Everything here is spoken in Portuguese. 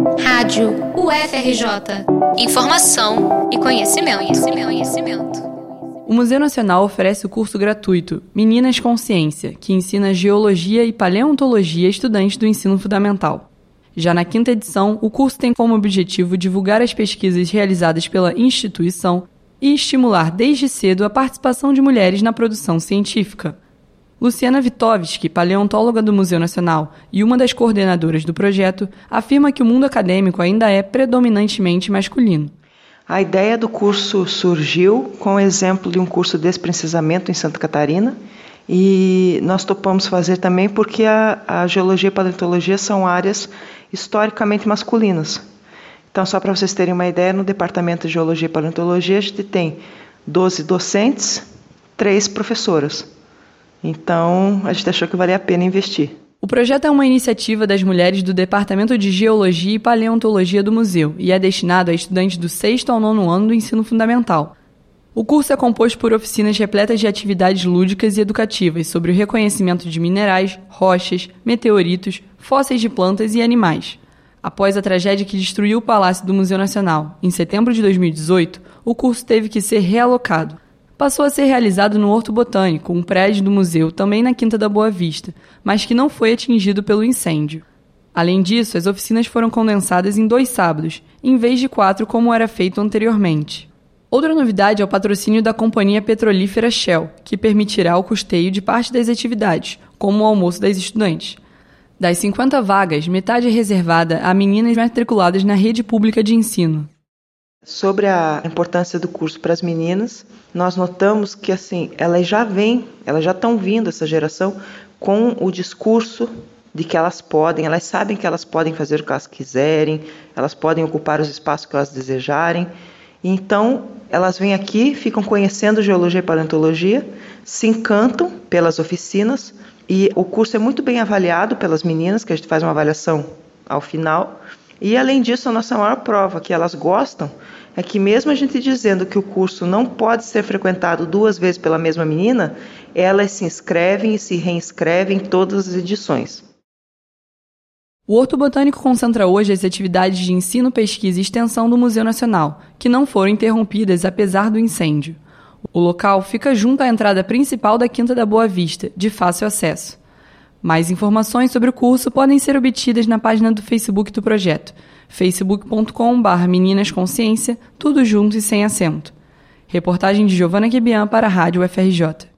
Rádio UFRJ. Informação e conhecimento, conhecimento, conhecimento. O Museu Nacional oferece o curso gratuito Meninas Consciência, que ensina geologia e paleontologia a estudantes do ensino fundamental. Já na quinta edição, o curso tem como objetivo divulgar as pesquisas realizadas pela instituição e estimular desde cedo a participação de mulheres na produção científica. Luciana Vitovski, paleontóloga do Museu Nacional e uma das coordenadoras do projeto, afirma que o mundo acadêmico ainda é predominantemente masculino. A ideia do curso surgiu com o exemplo de um curso de desprecisamenento em Santa Catarina e nós topamos fazer também porque a, a geologia e a paleontologia são áreas historicamente masculinas. Então, só para vocês terem uma ideia, no departamento de geologia e paleontologia a gente tem 12 docentes, três professoras. Então, a gente achou que valia a pena investir. O projeto é uma iniciativa das mulheres do Departamento de Geologia e Paleontologia do museu e é destinado a estudantes do sexto ao nono ano do ensino fundamental. O curso é composto por oficinas repletas de atividades lúdicas e educativas sobre o reconhecimento de minerais, rochas, meteoritos, fósseis de plantas e animais. Após a tragédia que destruiu o Palácio do Museu Nacional, em setembro de 2018, o curso teve que ser realocado passou a ser realizado no Horto Botânico, um prédio do museu também na Quinta da Boa Vista, mas que não foi atingido pelo incêndio. Além disso, as oficinas foram condensadas em dois sábados, em vez de quatro como era feito anteriormente. Outra novidade é o patrocínio da companhia petrolífera Shell, que permitirá o custeio de parte das atividades, como o almoço das estudantes. Das 50 vagas, metade é reservada a meninas matriculadas na rede pública de ensino. Sobre a importância do curso para as meninas, nós notamos que assim, elas já vêm, elas já estão vindo essa geração com o discurso de que elas podem, elas sabem que elas podem fazer o que elas quiserem, elas podem ocupar os espaços que elas desejarem. Então, elas vêm aqui, ficam conhecendo geologia e paleontologia, se encantam pelas oficinas e o curso é muito bem avaliado pelas meninas, que a gente faz uma avaliação ao final. E além disso, a nossa maior prova que elas gostam é que mesmo a gente dizendo que o curso não pode ser frequentado duas vezes pela mesma menina, elas se inscrevem e se reinscrevem em todas as edições. O Horto Botânico concentra hoje as atividades de ensino, pesquisa e extensão do Museu Nacional, que não foram interrompidas apesar do incêndio. O local fica junto à entrada principal da Quinta da Boa Vista, de fácil acesso. Mais informações sobre o curso podem ser obtidas na página do Facebook do projeto, facebook.com.br meninasconsciência, tudo junto e sem acento. Reportagem de Giovana Guebian para a Rádio FRJ.